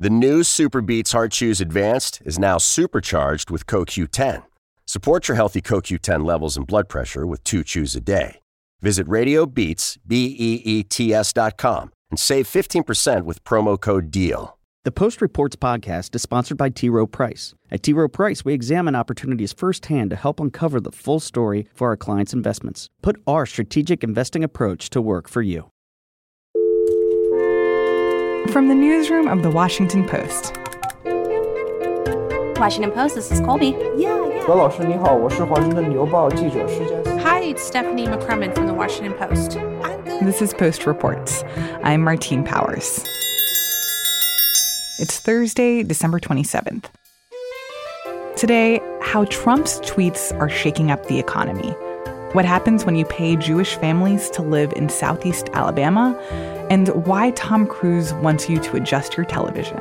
The new SuperBeets Heart Chews Advanced is now supercharged with CoQ10. Support your healthy CoQ10 levels and blood pressure with two chews a day. Visit RadioBeets, B-E-E-T-S dot com and save 15% with promo code DEAL. The Post Reports podcast is sponsored by T. Rowe Price. At T. Rowe Price, we examine opportunities firsthand to help uncover the full story for our clients' investments. Put our strategic investing approach to work for you. From the newsroom of The Washington Post. Washington Post, this is Colby. Yeah. yeah. Hi, it's Stephanie McCrummen from the Washington Post. This is Post Reports. I'm Martine Powers. It's Thursday, December 27th. Today, how Trump's tweets are shaking up the economy. What happens when you pay Jewish families to live in Southeast Alabama, and why Tom Cruise wants you to adjust your television.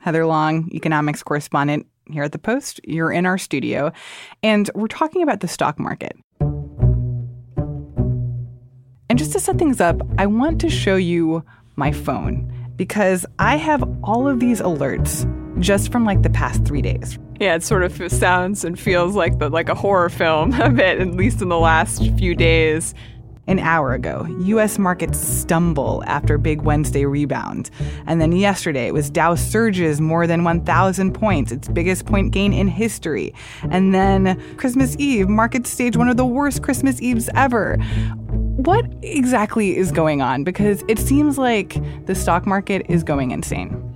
Heather Long, economics correspondent here at the Post. You're in our studio, and we're talking about the stock market. And just to set things up, I want to show you my phone because I have all of these alerts just from like the past three days. Yeah, it sort of sounds and feels like the like a horror film a bit, at least in the last few days. An hour ago, US markets stumble after big Wednesday rebound. And then yesterday, it was Dow surges more than 1,000 points, its biggest point gain in history. And then Christmas Eve, markets stage one of the worst Christmas Eves ever. What exactly is going on? Because it seems like the stock market is going insane.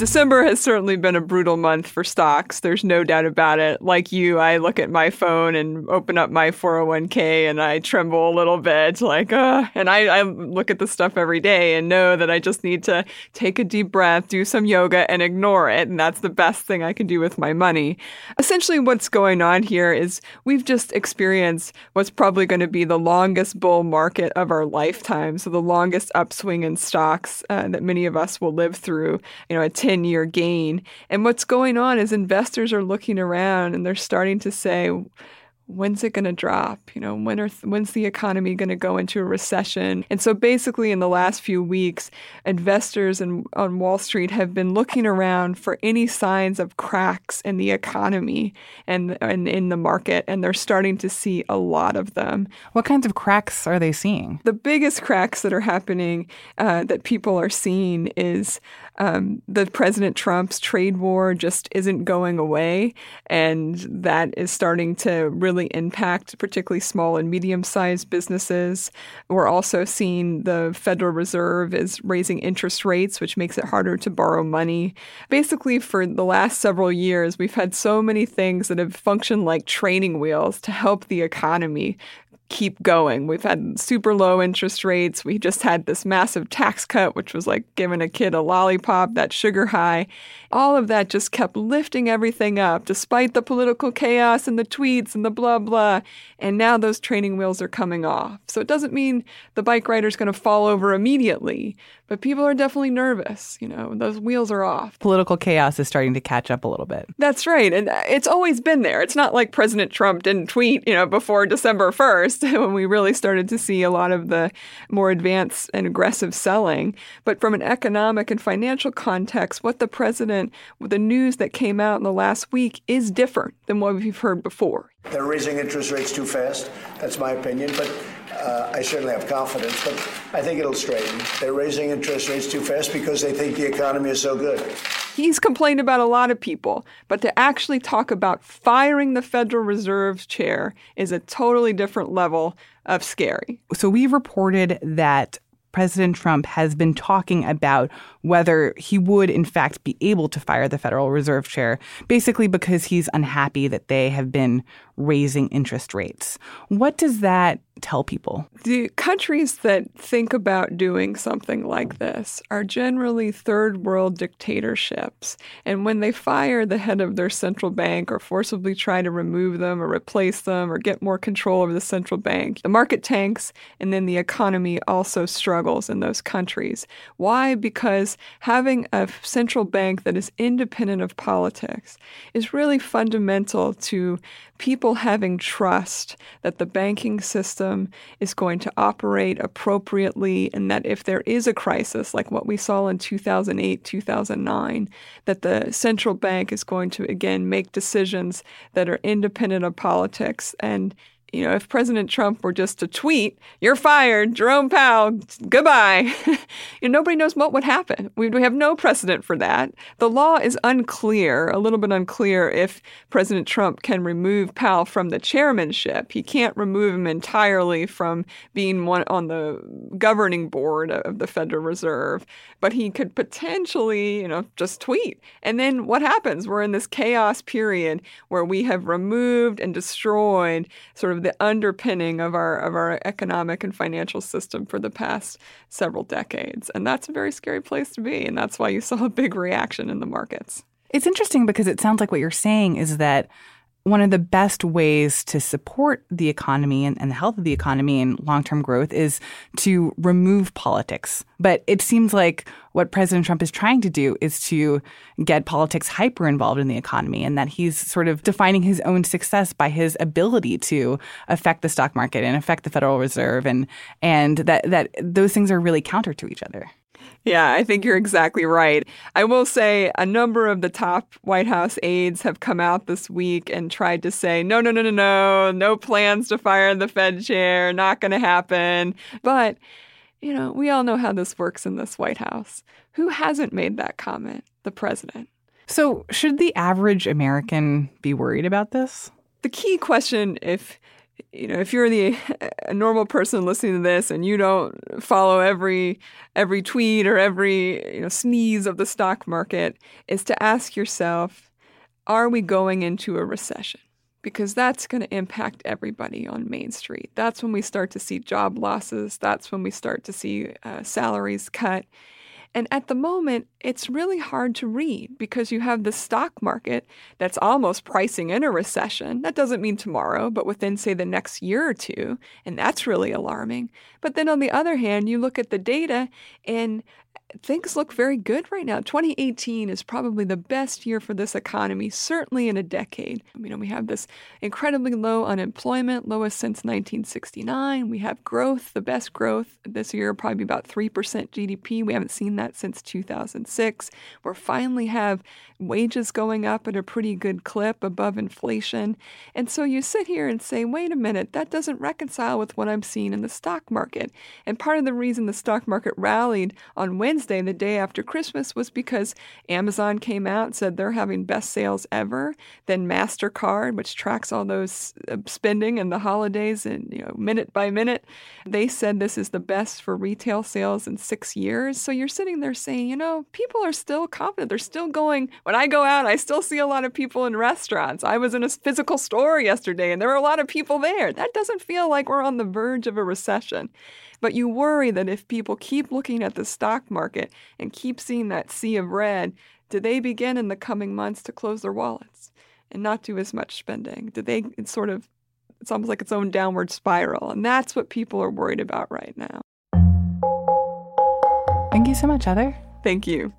December has certainly been a brutal month for stocks. There's no doubt about it. Like you, I look at my phone and open up my 401k and I tremble a little bit, like, uh, and I, I look at the stuff every day and know that I just need to take a deep breath, do some yoga, and ignore it. And that's the best thing I can do with my money. Essentially, what's going on here is we've just experienced what's probably going to be the longest bull market of our lifetime. So, the longest upswing in stocks uh, that many of us will live through, you know, a 10 year gain. And what's going on is investors are looking around and they're starting to say, when's it going to drop? You know, when are th- when's the economy going to go into a recession? And so basically in the last few weeks, investors in, on Wall Street have been looking around for any signs of cracks in the economy and, and in the market, and they're starting to see a lot of them. What kinds of cracks are they seeing? The biggest cracks that are happening uh, that people are seeing is um, the President Trump's trade war just isn't going away, and that is starting to really impact particularly small and medium sized businesses. We're also seeing the Federal Reserve is raising interest rates, which makes it harder to borrow money. Basically, for the last several years, we've had so many things that have functioned like training wheels to help the economy keep going. We've had super low interest rates. We just had this massive tax cut, which was like giving a kid a lollipop, that sugar high. All of that just kept lifting everything up, despite the political chaos and the tweets and the blah, blah. And now those training wheels are coming off. So it doesn't mean the bike rider's going to fall over immediately, but people are definitely nervous. You know, those wheels are off. Political chaos is starting to catch up a little bit. That's right. And uh, it's always been there. It's not like President Trump didn't tweet, you know, before December 1st when we really started to see a lot of the more advanced and aggressive selling. But from an economic and financial context, what the president, the news that came out in the last week is different than what we've heard before. They're raising interest rates too fast. That's my opinion. But uh, I certainly have confidence, but I think it'll straighten. They're raising interest rates too fast because they think the economy is so good. He's complained about a lot of people, but to actually talk about firing the Federal Reserve chair is a totally different level of scary. So we've reported that President Trump has been talking about whether he would, in fact, be able to fire the Federal Reserve Chair, basically because he's unhappy that they have been raising interest rates. What does that tell people? The countries that think about doing something like this are generally third world dictatorships. And when they fire the head of their central bank or forcibly try to remove them or replace them or get more control over the central bank, the market tanks and then the economy also struggles in those countries. Why? Because having a central bank that is independent of politics is really fundamental to people people having trust that the banking system is going to operate appropriately and that if there is a crisis like what we saw in 2008, 2009, that the central bank is going to again make decisions that are independent of politics and you know, if President Trump were just to tweet, "You're fired, Jerome Powell, goodbye," you know, nobody knows what would happen. We, have no precedent for that. The law is unclear, a little bit unclear, if President Trump can remove Powell from the chairmanship. He can't remove him entirely from being one on the governing board of the Federal Reserve, but he could potentially, you know, just tweet. And then what happens? We're in this chaos period where we have removed and destroyed sort of the underpinning of our of our economic and financial system for the past several decades. And that's a very scary place to be. And that's why you saw a big reaction in the markets. It's interesting because it sounds like what you're saying is that one of the best ways to support the economy and, and the health of the economy and long term growth is to remove politics. But it seems like what President Trump is trying to do is to get politics hyper involved in the economy and that he's sort of defining his own success by his ability to affect the stock market and affect the Federal Reserve and and that that those things are really counter to each other. Yeah, I think you're exactly right. I will say a number of the top White House aides have come out this week and tried to say, no, no, no, no, no, no plans to fire the Fed chair, not going to happen. But, you know, we all know how this works in this White House. Who hasn't made that comment? The president. So, should the average American be worried about this? The key question, if you know, if you're the a normal person listening to this and you don't follow every every tweet or every you know sneeze of the stock market, is to ask yourself, are we going into a recession? Because that's going to impact everybody on Main Street. That's when we start to see job losses. That's when we start to see uh, salaries cut. And at the moment, it's really hard to read because you have the stock market that's almost pricing in a recession. That doesn't mean tomorrow, but within, say, the next year or two. And that's really alarming. But then on the other hand, you look at the data and things look very good right now. 2018 is probably the best year for this economy, certainly in a decade. You know, we have this incredibly low unemployment, lowest since 1969. We have growth, the best growth this year, probably about 3% GDP. We haven't seen that since 2006. We finally have wages going up at a pretty good clip above inflation. And so you sit here and say, wait a minute, that doesn't reconcile with what I'm seeing in the stock market. And part of the reason the stock market rallied on Wednesday, the day after Christmas, was because Amazon came out said they're having best sales ever. Then MasterCard, which tracks all those uh, spending and the holidays and you know minute by minute, they said this is the best for retail sales in six years. So you're sitting there saying, you know, people are still confident. They're still going when I go out, I still see a lot of people in restaurants. I was in a physical store yesterday and there were a lot of people there. That doesn't feel like we're on the verge of a recession. But you worry that if people keep looking at the stock market and keep seeing that sea of red, do they begin in the coming months to close their wallets and not do as much spending? Do they it's sort of it's almost like its own downward spiral. And that's what people are worried about right now. Thank you so much, Heather. Thank you.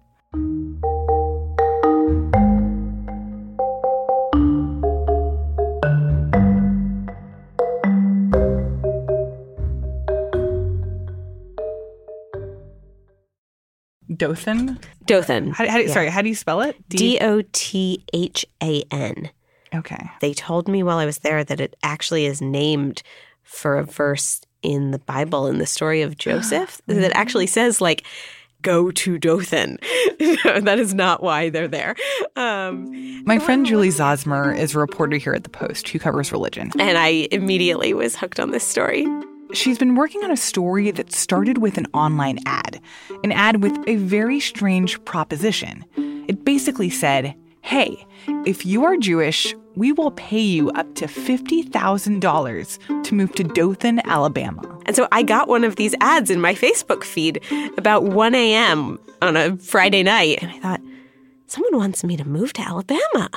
Dothan? Dothan. How, how, Yeah. Sorry, how do you spell it? D O T H A N. Okay. They told me while I was there that it actually is named for a verse in the Bible in the story of Joseph that actually says like go to Dothan. that is not why they're there. Um, My friend Julie Zauzmer is a reporter here at The Post who covers religion. and I immediately was hooked on this story. She's been working on a story that started with an online ad, an ad with a very strange proposition. It basically said, Hey, if you are Jewish, we will pay you up to $50,000 to move to Dothan, Alabama. And so I got one of these ads in my Facebook feed about 1 a.m. on a Friday night. And I thought, someone wants me to move to Alabama.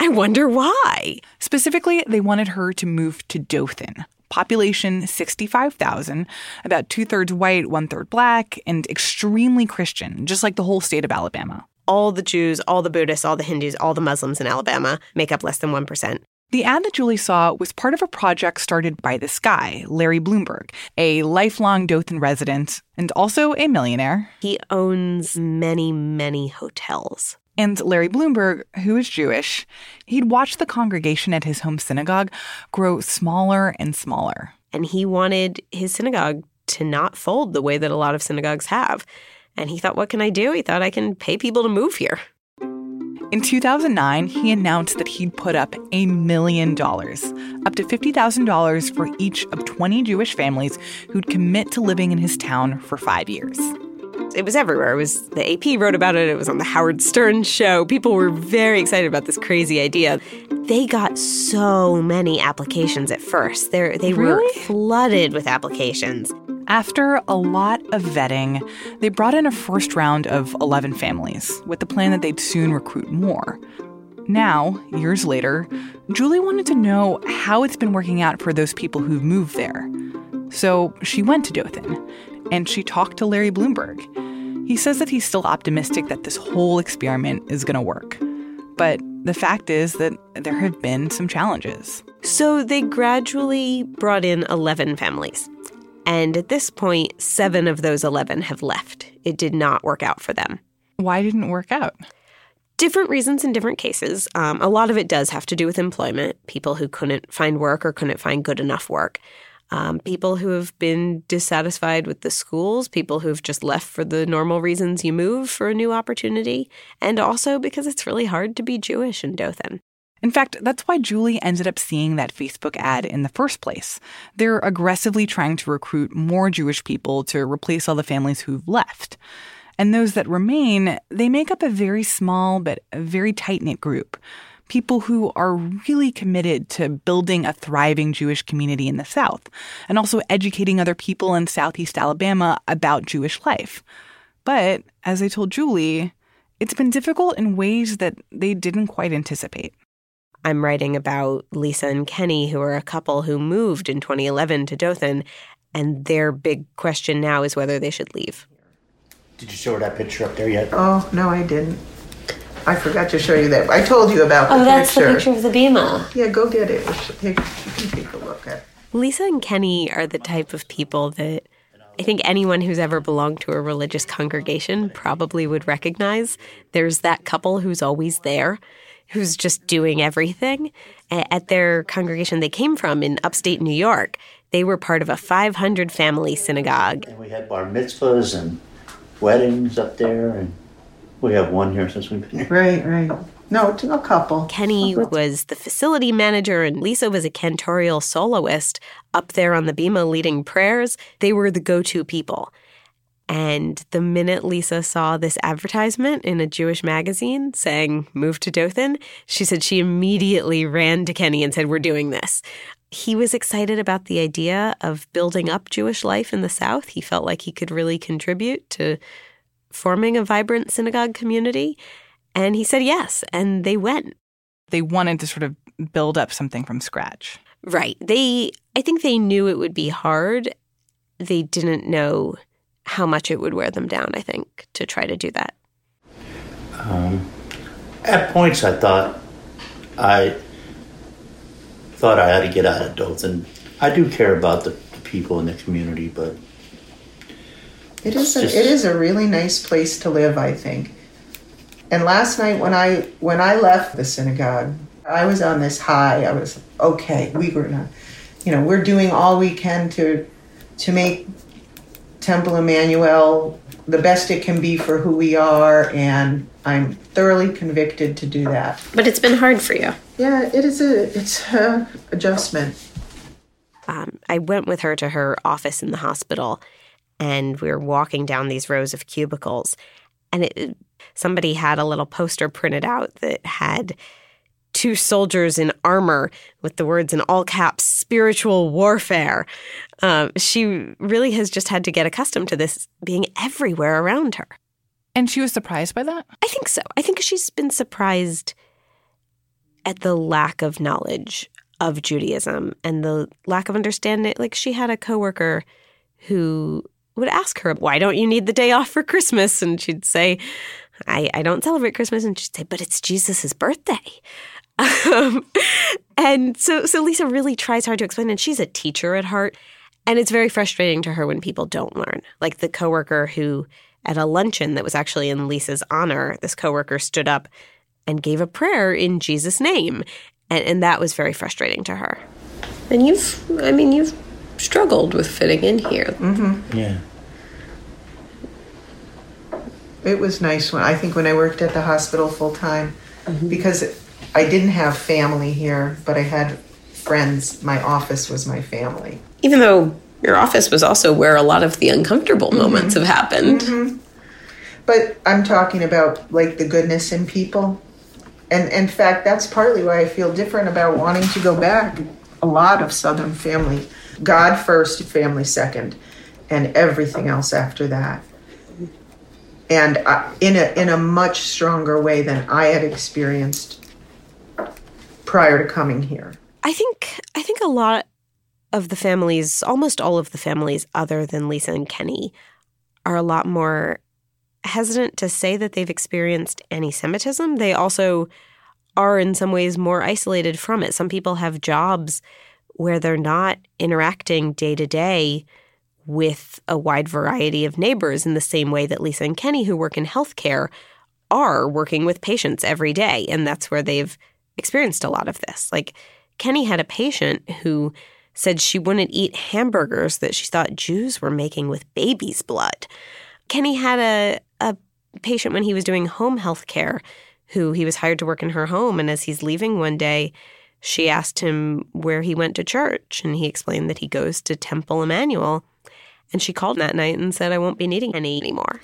I wonder why. Specifically, they wanted her to move to Dothan. Population 65,000, about two thirds white, one third black, and extremely Christian, just like the whole state of Alabama. All the Jews, all the Buddhists, all the Hindus, all the Muslims in Alabama make up less than 1%. The ad that Julie saw was part of a project started by this guy, Larry Blumberg, a lifelong Dothan resident and also a millionaire. He owns many, many hotels. And Larry Blumberg, who is Jewish, he'd watched the congregation at his home synagogue grow smaller and smaller. And he wanted his synagogue to not fold the way that a lot of synagogues have. And he thought, what can I do? He thought, I can pay people to move here. In 2009, he announced that he'd put up a million dollars, up to $50,000 for each of 20 Jewish families who'd commit to living in his town for five years. It was everywhere. It was the AP wrote about it. It was on the Howard Stern show. People were very excited about this crazy idea. They got so many applications at first. They're, they Really? were flooded with applications. After a lot of vetting, they brought in a first round of 11 families with the plan that they'd soon recruit more. Now, years later, Julie wanted to know how it's been working out for those people who've moved there. So she went to Dothan and she talked to Larry Blumberg. He says that he's still optimistic that this whole experiment is going to work. But the fact is that there have been some challenges. So they gradually brought in 11 families. And at this point, seven of those 11 have left. It did not work out for them. Why didn't it work out? different reasons in different cases. Um, a lot of it does have to do with employment, people who couldn't find work or couldn't find good enough work. Um, people who have been dissatisfied with the schools, people who've just left for the normal reasons you move for a new opportunity, and also because it's really hard to be Jewish in Dothan. In fact, that's why Julie ended up seeing that Facebook ad in the first place. They're aggressively trying to recruit more Jewish people to replace all the families who've left. And those that remain, they make up a very small but very tight knit group. People who are really committed to building a thriving Jewish community in the South and also educating other people in Southeast Alabama about Jewish life. But as I told Julie, it's been difficult in ways that they didn't quite anticipate. I'm writing about Lisa and Kenny, who are a couple who moved in 2011 to Dothan, and their big question now is whether they should leave. Did you show her that picture up there yet? Oh, no, I didn't. I forgot to show you that. I told you about the Oh, that's picture. the picture of the Bima. Yeah, go get it. You can take a look at it. Lisa and Kenny are the type of people that I think anyone who's ever belonged to a religious congregation probably would recognize. There's that couple who's always there, who's just doing everything. At their congregation they came from in upstate New York, they were part of a 500 family synagogue. And we had bar mitzvahs and weddings up there, and we have one here since we've been here. Right, right. No, it's a couple. Kenny was the facility manager, and Lisa was a cantorial soloist up there on the Bima leading prayers. They were the go to people. And the minute Lisa saw this advertisement in a Jewish magazine saying, move to Dothan, she said she immediately ran to Kenny and said, We're doing this. He was excited about the idea of building up Jewish life in the South. He felt like he could really contribute to forming a vibrant synagogue community. And he said yes, and they went. They wanted to sort of build up something from scratch. Right. They I think they knew it would be hard. They didn't know how much it would wear them down, I think, to try to do that. Um, at points, I thought I thought I had to get out of Dothan. I do care about the, the people in the community, but It is a, Just- it is a really nice place to live, I think. And last night when I when I left the synagogue, I was on this high. I was okay. We were not, you know, we're doing all we can to to make Temple Emanu-El the best it can be for who we are, and I'm thoroughly convicted to do that. But it's been hard for you. Yeah, it is a it's a adjustment. Um, I went with her to her office in the hospital, and we were walking down these rows of cubicles, and it, somebody had a little poster printed out that had two soldiers in armor with the words in all caps spiritual warfare um, she really has just had to get accustomed to this being everywhere around her And she was surprised by that? I think so. I think she's been surprised at the lack of knowledge of Judaism and the lack of understanding. Like she had a coworker who would ask her, "Why don't you need the day off for Christmas?" And she'd say, "I, I don't celebrate Christmas." And she'd say, "But it's Jesus's birthday." Um, and so, so Lisa really tries hard to explain, and she's a teacher at heart. And it's very frustrating to her when people don't learn. Like the coworker who, at a luncheon that was actually in Lisa's honor, this coworker stood up and gave a prayer in Jesus' name. And, and that was very frustrating to her. And you've, I mean, you've struggled with fitting in here. Mm-hmm. Yeah. It was nice when I think when I worked at the hospital full time mm-hmm. because I didn't have family here, but I had friends. My office was my family. Even though your office was also where a lot of the uncomfortable mm-hmm. moments have happened. Mm-hmm. But I'm talking about like the goodness in people. And in fact, that's partly why I feel different about wanting to go back. A lot of Southern family, God first, family second, and everything else after that. And I, in a in a much stronger way than I had experienced prior to coming here. I think I think a lot of the families, almost all of the families other than Lisa and Kenny, are a lot more hesitant to say that they've experienced anti-Semitism. They also are in some ways more isolated from it. Some people have jobs where they're not interacting day to day with a wide variety of neighbors in the same way that Lisa and Kenny, who work in healthcare, are working with patients every day. And that's where they've experienced a lot of this. Like Kenny had a patient who said she wouldn't eat hamburgers that she thought Jews were making with baby's blood. Kenny had a, a patient when he was doing home health care who he was hired to work in her home. And as he's leaving one day, she asked him where he went to church. And he explained that he goes to Temple Emanu-El. And she called that night and said, I won't be needing any anymore.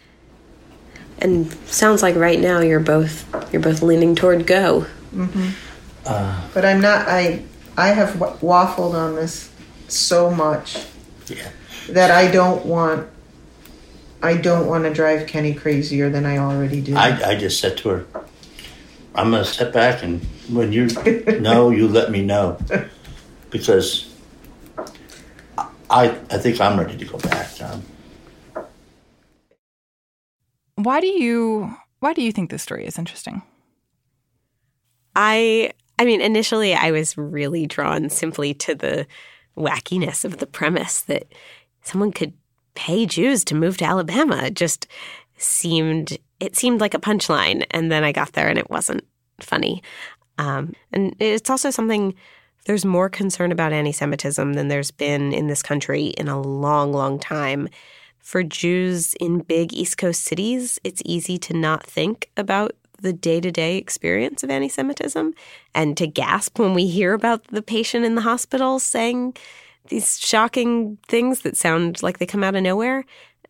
And sounds like right now you're both you're both leaning toward go. Mm-hmm. but I'm not. I I have wa- waffled on this so much Yeah. that I don't want. I don't want to drive Kenny crazier than I already do. I, I just said to her, I'm going to step back and when you know, you let me know. Because I, I think I'm ready to go back, John. Why do you why do you think this story is interesting? I I mean, initially I was really drawn simply to the wackiness of the premise that someone could pay Jews to move to Alabama. It just seemed it seemed like a punchline, and then I got there and it wasn't funny. Um, and it's also something. There's more concern about anti-Semitism than there's been in this country in a long, long time. For Jews in big East Coast cities, it's easy to not think about the day to day experience of anti Semitism and to gasp when we hear about the patient in the hospital saying these shocking things that sound like they come out of nowhere.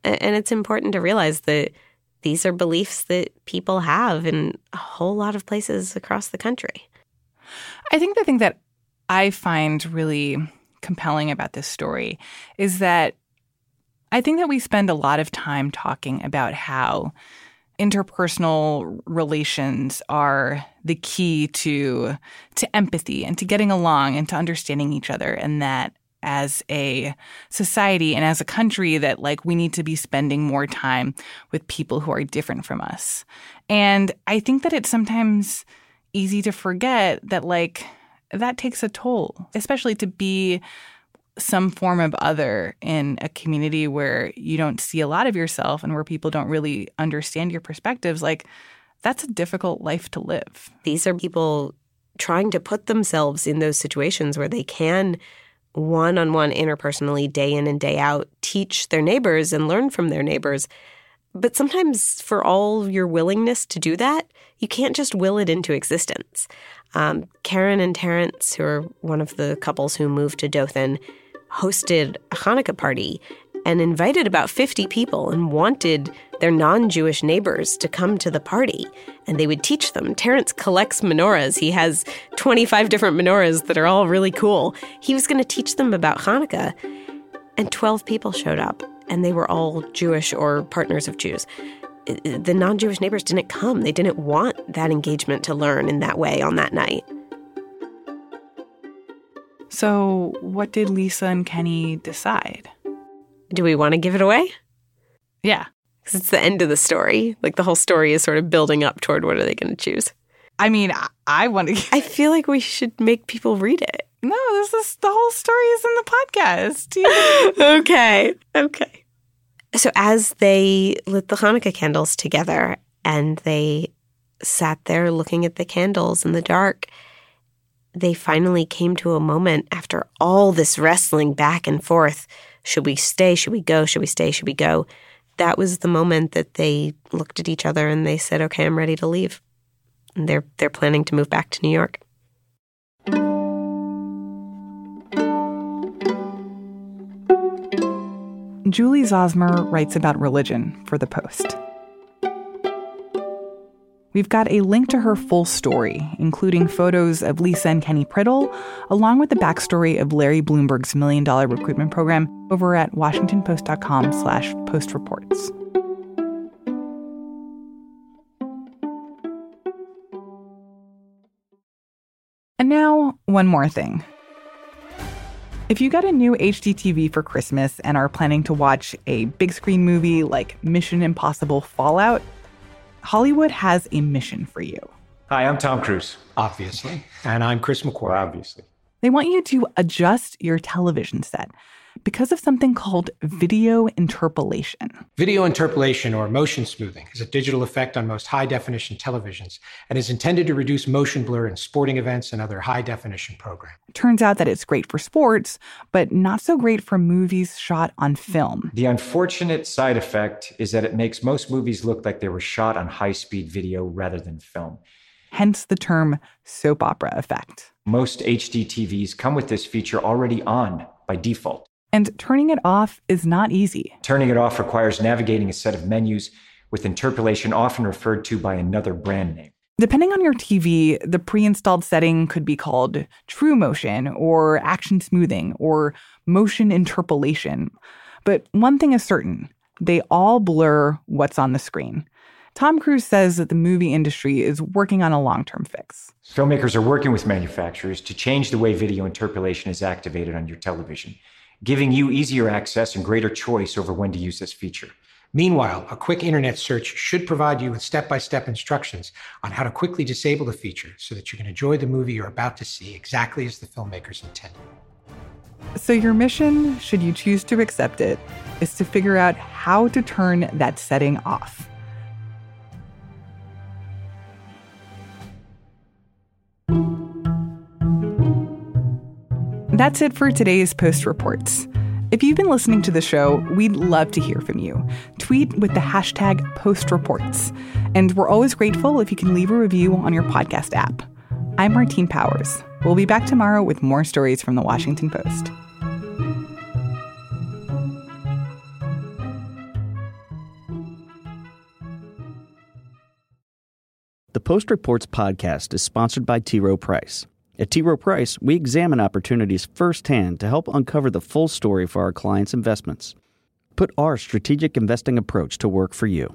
And it's important to realize that these are beliefs that people have in a whole lot of places across the country. I think the thing that I find really compelling about this story is that I think that we spend a lot of time talking about how interpersonal relations are the key to to empathy and to getting along and to understanding each other and that as a society and as a country that like we need to be spending more time with people who are different from us. And I think that it's sometimes easy to forget that like that takes a toll, especially to be some form of other in a community where you don't see a lot of yourself and where people don't really understand your perspectives. Like, that's a difficult life to live. These are people trying to put themselves in those situations where they can one on one interpersonally, day in and day out, teach their neighbors and learn from their neighbors. But sometimes, for all your willingness to do that, you can't just will it into existence. Um, Karen and Terrence, who are one of the couples who moved to Dothan, hosted a Hanukkah party and invited about 50 people and wanted their non Jewish neighbors to come to the party. And they would teach them. Terrence collects menorahs. He has 25 different menorahs that are all really cool. He was going to teach them about Hanukkah. And 12 people showed up, and they were all Jewish or partners of Jews. Uh, uh, the non Jewish neighbors didn't come. They didn't want that engagement to learn in that way on that night. So, what did Lisa and Kenny decide? Do we want to give it away? Yeah. Because it's the end of the story. Like the whole story is sort of building up toward what are they going to choose. I mean, I, I want to. I feel like we should make people read it. No, this is the whole story is in the podcast. okay. Okay. So as they lit the Hanukkah candles together and they sat there looking at the candles in the dark, they finally came to a moment after all this wrestling back and forth. Should we stay? Should we go? Should we stay? Should we go? That was the moment that they looked at each other and they said, "Okay, I'm ready to leave." And they're they're planning to move back to New York. Julie Zauzmer writes about religion for The Post. We've got a link to her full story, including photos of Lisa and Kenny Priddle, along with the backstory of Larry Blumberg's Million Dollar Recruitment Program over at washingtonpost.com slash postreports. And now, one more thing. If you got a new HD TV for Christmas and are planning to watch a big screen movie like Mission Impossible Fallout, Hollywood has a mission for you. Hi, I'm Tom Cruise. Obviously. And I'm Chris McQuarrie. Obviously. They want you to adjust your television set because of something called video interpolation. Video interpolation, or motion smoothing, is a digital effect on most high definition televisions and is intended to reduce motion blur in sporting events and other high definition programs. Turns out that it's great for sports, but not so great for movies shot on film. The unfortunate side effect is that it makes most movies look like they were shot on high speed video rather than film. Hence the term soap opera effect. Most HD TVs come with this feature already on by default. And turning it off is not easy. Turning it off requires navigating a set of menus with interpolation often referred to by another brand name. Depending on your TV, the pre installed setting could be called TruMotion or Action Smoothing or Motion Interpolation. But one thing is certain they all blur what's on the screen. Tom Cruise says that the movie industry is working on a long term fix. Filmmakers are working with manufacturers to change the way video interpolation is activated on your television giving you easier access and greater choice over when to use this feature. Meanwhile, a quick internet search should provide you with step by step instructions on how to quickly disable the feature so that you can enjoy the movie you're about to see exactly as the filmmakers intended. So, your mission, should you choose to accept it, is to figure out how to turn that setting off. That's it for today's Post Reports. If you've been listening to the show, we'd love to hear from you. Tweet with the hashtag PostReports. And we're always grateful if you can leave a review on your podcast app. I'm Martine Powers. We'll be back tomorrow with more stories from the Washington Post. The Post Reports podcast is sponsored by T. Rowe Price. At T. Rowe Price, we examine opportunities firsthand to help uncover the full story for our clients' investments. Put our strategic investing approach to work for you.